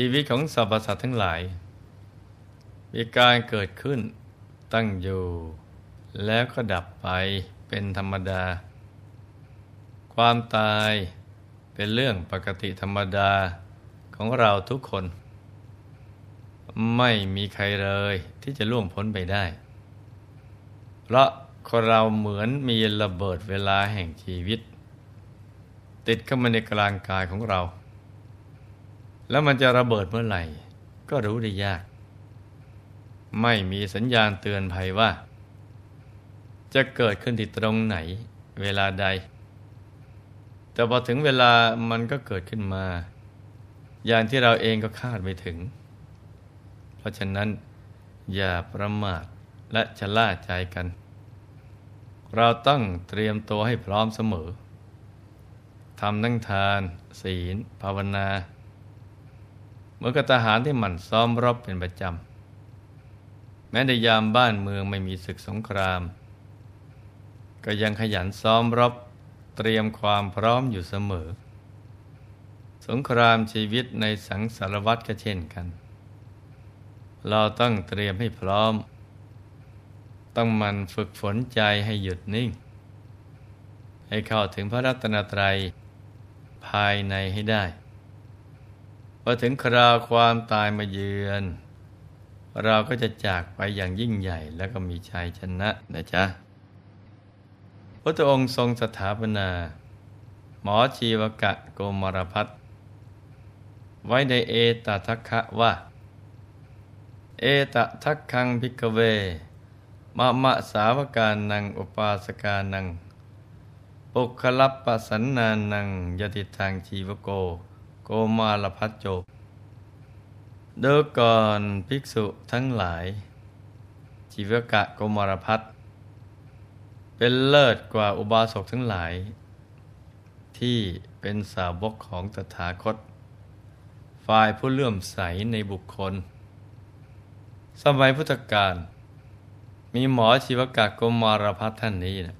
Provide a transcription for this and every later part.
ชีวิตของสรรพสัตว์ทั้งหลาย มีการเกิดขึ้นตั้งอยู่ แล้วก็ดับไปเป็นธรรมดา ความตายเป็นเรื่องปกติธรรมดาของเราทุกคน ไม่มีใครเลยที่จะล่วงพ้นไปได้ เพราะคนเราเหมือนมีระเบิดเวลาแห่งชีวิต ติดเข้ามาในกลางกายของเรา แล้วมันจะระเบิดเมื่อไหร่ ก็รู้ได้ยาก ไม่มีสัญญาณเตือนภัยว่า จะเกิดขึ้นที่ตรงไหน เวลาใด แต่พอถึงเวลามันก็เกิดขึ้นมา อย่างที่เราเองก็คาดไม่ถึง เพราะฉะนั้นอย่าประมาทและชะล่าใจกัน เราต้องเตรียมตัวให้พร้อมเสมอทำทั้งทาน ศีล ภาวนา เมื่อกทหารที่หมั่นซ้อมรบเป็นประจำ แม้ในยามบ้านเมืองไม่มีศึกสงคราม ก็ยังขยันซ้อมรบเตรียมความพร้อมอยู่เสมอ สงครามชีวิตในสังสารวัตรก็เช่นกัน เราต้องเตรียมให้พร้อม ต้องมันฝึกฝนใจให้หยุดนิ่ง ให้เข้าถึงพระรัตนตรัยภายในให้ได้ อถึงคราวความตายมาเยือน เราก็จะจากไปอย่างยิ่งใหญ่แล้วก็มีชัยชนะนะจ๊ะพระองค์ทรงสถาปนา หมอชีวกะโกมารพัฒไว้ในเอตทัคคะว่า เอตทัคคังพิกเว มะมะสาวกานังอุปาสกานัง ปุคลับปสันนานังยติทางชีวโก โกมาลพัจโจเดูก่อนภิกษุทั้งหลาย ชีวกะโกมารพัฒเป็นเลิศกว่าอุบาสกทั้งหลาย ที่เป็นสาวกของตถาคต ฝ่ายผู้เลื่อมใสในบุคคล สมัยพุทธกาลมีหมอชีวกะกมารพัฒท่านนี้นะ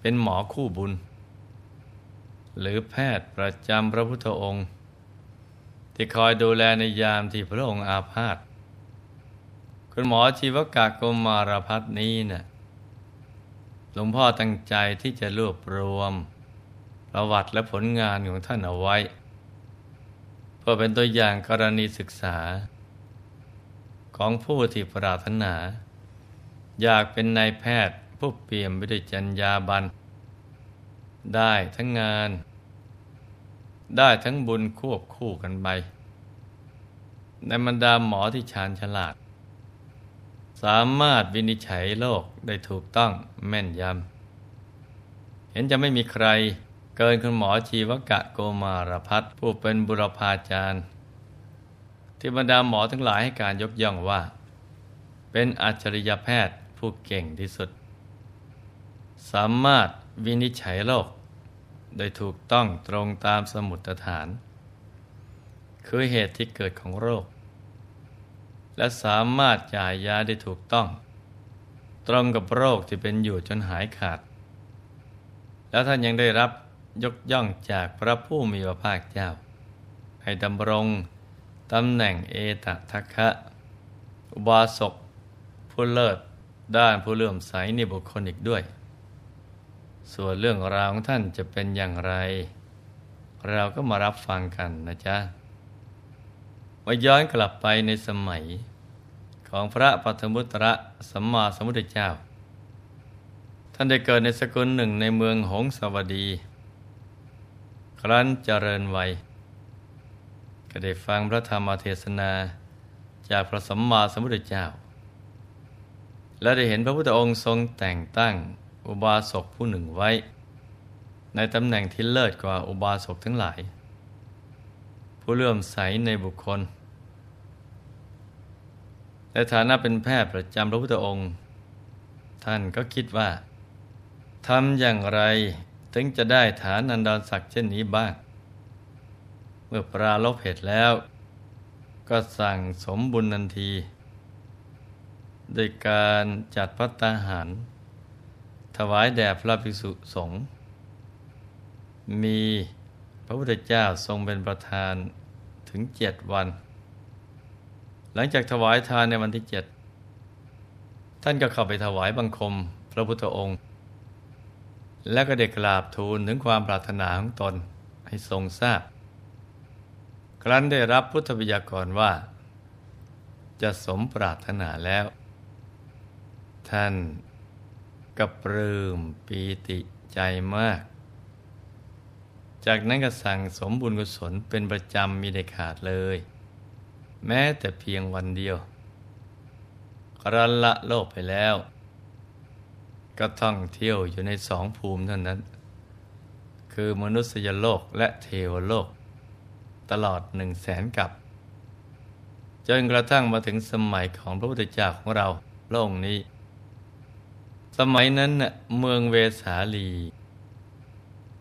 เป็นหมอคู่บุญ หรือแพทย์ประจำพระพุทธองค์ ที่คอยดูแลในยามที่พระองค์อาพาธคุณหมอชีวกะกมารพัฒนี้นะ่ะหลวงพ่อตั้งใจที่จะรวบรวม ประวัติและผลงานของท่านเอาไว้ เพื่อเป็นตัวอย่างกรณีศึกษา ของผู้ที่ปรารถนา อยากเป็นนายแพทย์ผู้เปี่ยมไปด้วยจัญญาบัน ได้ทั้งงาน ได้ทั้งบุญควบคู่กันไปในบรรดาหมอที่ชาญฉลาด สามารถวินิจฉัยโรคได้ถูกต้องแม่นยำ เห็นจะไม่มีใครเกินคุณหมอชีวกะโกมารพัฒผู้เป็นบุรพาจารย์ ที่บรรดาหมอทั้งหลายให้การยกย่องว่า เป็นอัจฉริยแพทย์ผู้เก่งที่สุด สามารถ วินิจฉัยโรคโดยถูกต้องตรงตามสมุดฐาน คือเหตุที่เกิดของโรค และสามารถจ่ายยาได้ถูกต้อง ตรงกับโรคที่เป็นอยู่จนหายขาด แล้วท่านยังได้รับยกย่องจากพระผู้มีพระภาคเจ้า ให้ดำรงตำแหน่งเอตทัคคะอุบาสกผู้เลิศด้านผู้เลื่อมใสในบุคคลอีกด้วย ส่วนเรื่องราวของท่านจะเป็นอย่างไร เราก็มารับฟังกันนะจ๊ะว่าย้อนกลับไปในสมัยของพระปัทมุตระสัมมาสัมพุทธเจ้า ท่านได้เกิดในสกุลหนึ่งในเมืองหงสวดี ครั้นเจริญวัย ก็ได้ฟังพระธรรมเทศนาจากพระสัมมาสัมพุทธเจ้า และได้เห็นพระพุทธองค์ทรงแต่งตั้ง อุบาสกผู้หนึ่งไว้ ในตำแหน่งที่เลิศกว่าอุบาสกทั้งหลาย ผู้เลื่อมใสในบุคคลในฐานะเป็นแพทย์ประจำพระพุทธองค์ ท่านก็คิดว่าทำอย่างไรถึงจะได้ฐานันดรศักดิ์เช่นนี้บ้าง เมื่อปราลบเหตุแล้ว ก็สั่งสมบุญนันที โดยการจัดพัตตาหาร ถวายแด่พระภิกษุสงฆ์มีพระพุทธเจ้าทรงเป็นประธานถึงเจ็ดวัน หลังจากถวายทานในวันที่เจ็ดท่านก็เข้าไปถวายบังคมพระพุทธองค์ และก็ได้กราบทูลถึงความปรารถนาของตนให้ทรงทราบ ครั้นได้รับพุทธบิยากรว่า จะสมปรารถนาแล้ว ท่าน ก็ปลื้มปีติใจมาก จากนั้นก็สั่งสมบุญกุศลเป็นประจำมีได้ขาดเลย แม้แต่เพียงวันเดียวรันละโลกไปแล้ว ก็ท่องเที่ยวอยู่ในสองภูมิเท่านั้น คือมนุษยโลกและเทวโลก ตลอดหนึ่งแสนกับจนกระทั่งมาถึงสมัยของพระพุทธเจ้าของเราโลกนี้ สมัยนั้นน่ะเมืองเวสาลี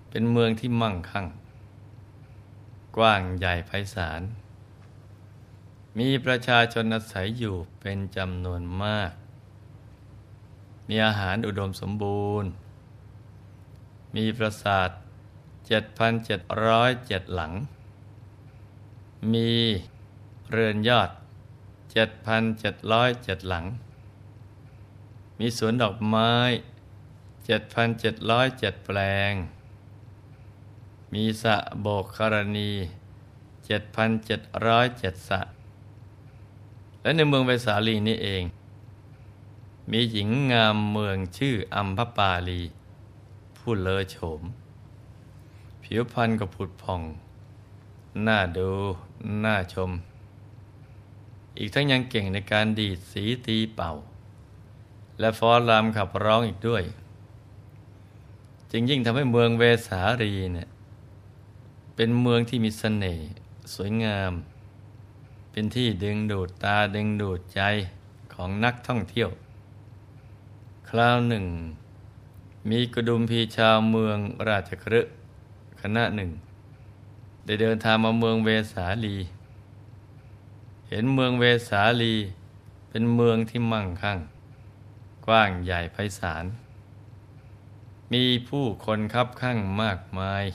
เป็นเมืองที่มั่งคั่ง กว้างใหญ่ไพศาล มีประชาชนอาศัยอยู่เป็นจำนวนมาก มีอาหารอุดมสมบูรณ์ มีปราสาท 7,707 หลัง มีเรือนยอด 7,707 หลัง มีสวนดอกไม้ 7,707 แปลง มีสะโบกคารณี 7,707 สะ และในเมืองไวสาลีนี่เอง มีหญิงงามเมืองชื่ออัมพปาลี ผู้เลอโฉม ผิวพรรณก็ผุดผ่อง น่าดู น่าชม อีกทั้งยังเก่งในการดีดสีตีเป่า และฟ้อนรำขับร้องอีกด้วย จึงยิ่งทำให้เมืองเวสาลีเนี่ยเป็นเมืองที่มีสเสน่ห์สวยงาม เป็นที่ดึงดูดตาดึงดูดใจของนักท่องเที่ยว คราวหนึ่ง มีกระดุมพีชาวเมืองราชครึคณะหนึ่ง ได้เดินทางมาเมืองเวสาลี เห็นเมืองเวสาลีเป็นเมืองที่มั่งคั่ง กว้างใหญ่ไพศาล มีผู้คนคับข้างมากมาย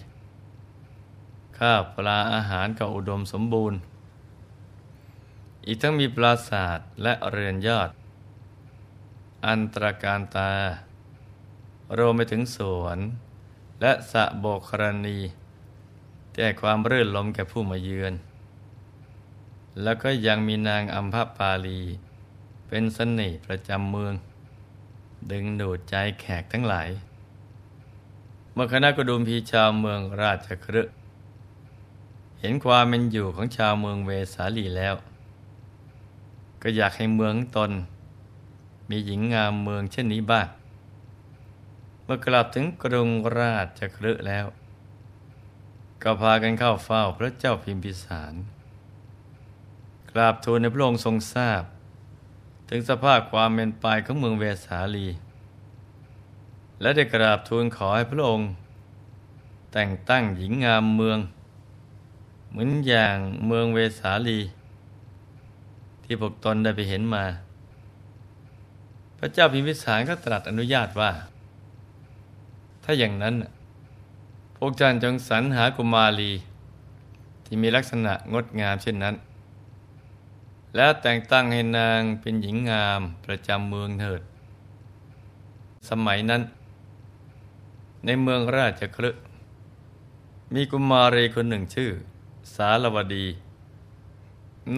ข้าวปลาอาหารก็อุดมสมบูรณ์ อีกทั้งมีปราสาทและเรือนยอด อันตรการตารวมไปถึงสวน และสะโบกครณีแต่ความรื่นลมแก่ผู้มาเยือน แล้วก็ยังมีนางอัมพปาลี เป็นสนิประจำเมือง ดึงดูดใจแขกทั้งหลาย เมื่อคณะกระดุมพีชาวเมืองราชครึเห็นความเป็นอยู่ของชาวเมืองเวสาลีแล้ว ก็อยากให้เมืองตน มีหญิงงามเมืองเช่นนี้บ้าง เมื่อกลับถึงกรุงราชครึแล้ว ก็พากันเข้าเฝ้าพระเจ้าพิมพิสารกราบทูลในพระองค์ทรงทราบ ถึงสภาพความเป็นไปของเมืองเวสาลี และได้กราบทูลขอให้พระองค์ แต่งตั้งหญิงงามเมือง เหมือนอย่างเมืองเวสาลี ที่พวกตนได้ไปเห็นมา พระเจ้าพิมพิสารก็ตรัสอนุญาตว่า ถ้าอย่างนั้น พวกท่านจงสรรหากุมารี ที่มีลักษณะงดงามเช่นนั้น แล้วแต่งตั้งให้นางเป็นหญิงงามประจำเมืองเถิด สมัยนั้น ในเมืองราชคลึมีกุมารีคนหนึ่งชื่อ สารวดี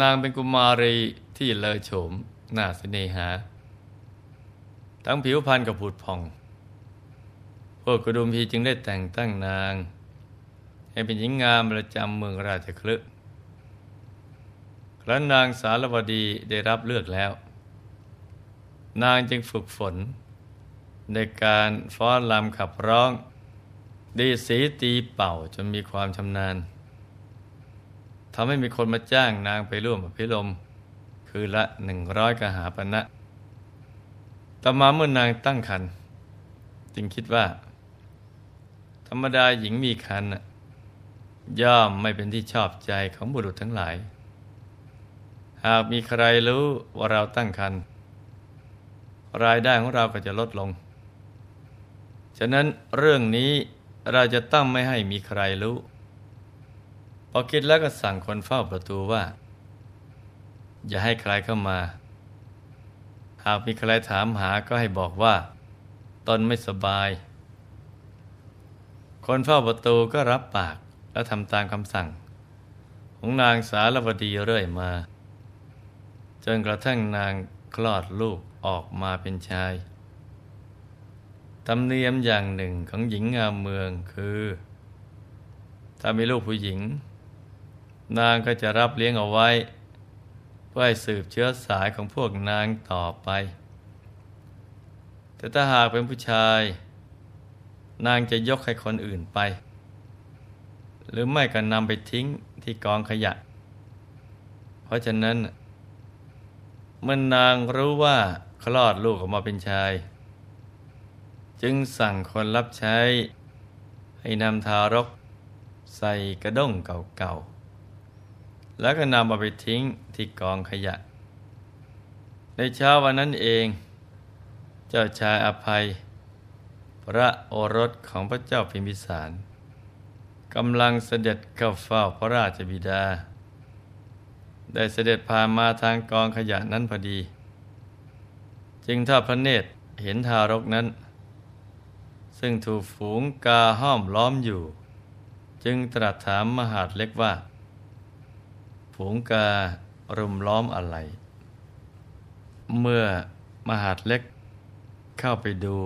นางเป็นกุมารีที่เลอโฉมน่าสเนหา ทั้งผิวพรรณกับผุดผ่อง พวกกระดุมพีจึงได้แต่งตั้งนาง ให้เป็นหญิงงามประจำเมืองราชคลึ ครั้นนางสารวดีได้รับเลือกแล้ว นางจึงฝึกฝน ในการฟ้อนรำขับร้อง ดีสีตีเป่าจนมีความชำนาญทำให้มีคนมาจ้างนางไปร่วมอภิรมคือละหนึ่งร้อยกหาปณะต่อมาเมื่อนางตั้งครรภ์จึงคิดว่า ธรรมดาหญิงมีครรภ์ย่อมไม่เป็นที่ชอบใจของบุรุษทั้งหลาย หากมีใครรู้ว่าเราตั้งครรภ์รายได้ของเราก็จะลดลง ฉะนั้นเรื่องนี้เราจะต้องไม่ให้มีใครรู้ พอคิดแล้วก็สั่งคนเฝ้าประตูว่า อย่าให้ใครเข้ามา หากมีใครถามหาก็ให้บอกว่า ตนไม่สบาย คนเฝ้าประตูก็รับปากและทำตามคำสั่ง ของนางสารวดีเรื่อยมา จนกระทั่งนางคลอดลูกออกมาเป็นชายธรรมเนียมอย่างหนึ่งของหญิงงามเมืองคือ ถ้ามีลูกผู้หญิง นางก็จะรับเลี้ยงเอาไว้ เพื่อให้สืบเชื้อสายของพวกนางต่อไป แต่ถ้าหากเป็นผู้ชาย นางจะยกให้คนอื่นไป หรือไม่ก็นำไปทิ้งที่กองขยะ เพราะฉะนั้น เมื่อนนางรู้ว่าคลอดลูกออกมาเป็นชาย จึงสั่งคนรับใช้ ให้นำทารก ใส่กระด้งเก่าๆ แล้วก็นำเอาไปทิ้งที่กองขยะ ในเช้าวันนั้นเอง เจ้าชายอภัย พระโอรสของพระเจ้าพิมพิสารกำลังเสด็จเข้าเฝ้าพระราชบิดา ได้เสด็จผ่านมาทางกองขยะนั้นพอดี จึงทอดพระเนตรเห็นทารกนั้น ซึ่งถูกฝูงกาห้อมล้อมอยู่ จึงตรัสถามมหาดเล็กว่า ฝูงการุมล้อมอะไร เมื่อมหาดเล็กเข้าไปดู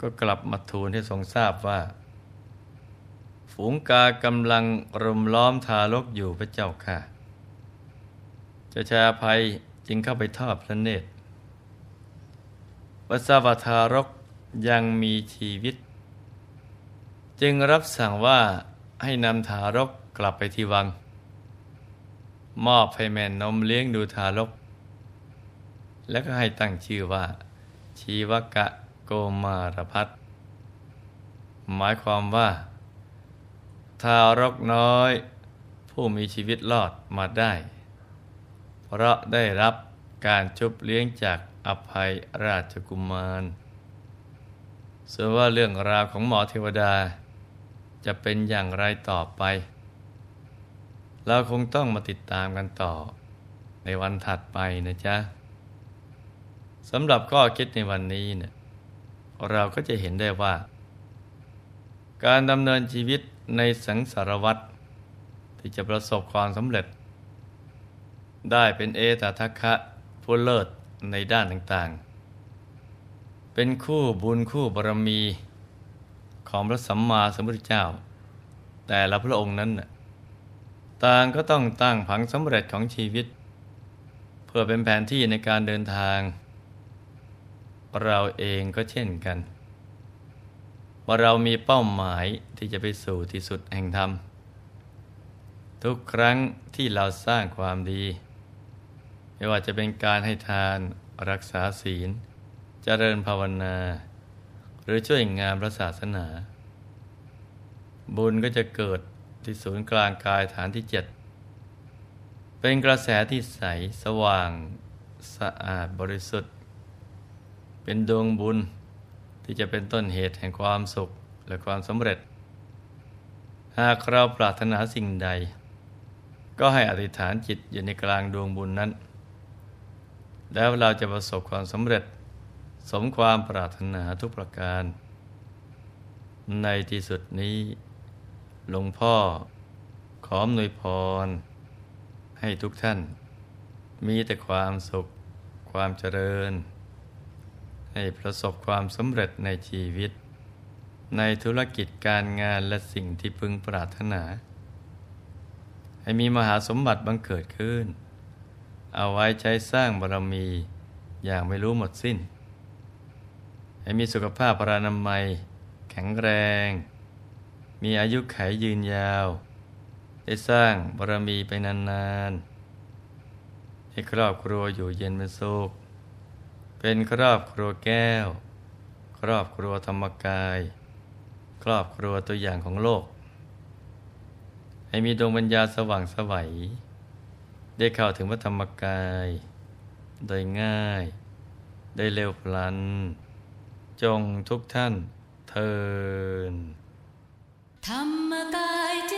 ก็กลับมาทูลให้ทรงทราบว่า ฝูงกากำลังรุมล้อมทารกอยู่พระเจ้าค่ะ จ้าชาภัยจึงเข้าไปทอดพระเนตรวัสาวทารกยังมีชีวิต จึงรับสั่งว่าให้นำทารกกลับไปที่วัง มอบให้แม่นมเลี้ยงดูทารก แล้วก็ให้ตั้งชื่อว่า ชีวกะโกมารพัฒหมายความว่า ทารกน้อย ผู้มีชีวิตรอดมาได้ ราะได้รับการชุบเลี้ยงจากอภัยราชกุมารส่วนว่าเรื่องราวของหมอเทวดา จะเป็นอย่างไรต่อไป เราคงต้องมาติดตามกันต่อ ในวันถัดไปนะจ๊ะสำหรับข้อคิดในวันนี้เนี่ยเราก็จะเห็นได้ว่า การดำเนินชีวิตในสังสารวัตรที่จะประสบความสำเร็จ ได้เป็นเอตทัคคะผู้เลิศในด้านต่างๆ เป็นคู่บุญคู่บารมีของพระสัมมาสัมพุทธเจ้า แต่ละพระองค์นั้น ต่างก็ต้องตั้งผังสำเร็จของชีวิต เพื่อเป็นแผนที่ในการเดินทาง เราเองก็เช่นกัน ว่าเรามีเป้าหมายที่จะไปสู่ที่สุดแห่งธรรม ทุกครั้งที่เราสร้างความดี ไม่ว่าจะเป็นการให้ทานรักษาศีล เจริญภาวนา หรือช่วยงานพระศาสนา บุญก็จะเกิดที่ศูนย์กลางกายฐานที่เจ็ดเป็นกระแสที่ใสสว่างสะอาดบริสุทธิ์ เป็นดวงบุญที่จะเป็นต้นเหตุแห่งความสุขและความสำเร็จ หากเราปรารถนาสิ่งใด ก็ให้อธิษฐานจิตอยู่ในกลางดวงบุญนั้น แล้วเราจะประสบความสำเร็จสมความปรารถนาทุกประการ ในที่สุดนี้หลวงพ่อขอหน่วยพร ให้ทุกท่าน มีแต่ความสุขความเจริญ ให้ประสบความสำเร็จในชีวิต ในธุรกิจการงานและสิ่งที่พึงปรารถนา ให้มีมหาสมบัติบังเกิดขึ้น เอาไว้ใช้สร้างบารมีอย่างไม่รู้หมดสิ้น ให้มีสุขภาพพรานามัย แข็งแรง มีอายุไขยืนยาว ได้สร้างบารมีไปนานๆ ให้ครอบครัวอยู่เย็นเป็นสุข เป็นครอบครัวแก้ว ครอบครัวธรรมกาย ครอบครัวตัวอย่างของโลก ให้มีดวงปัญญาสว่างสวัย ได้เข้าถึงพระธรรมกาย โดยง่าย ได้เร็วพลัน จงทุกท่านเทินธรรมกายเจ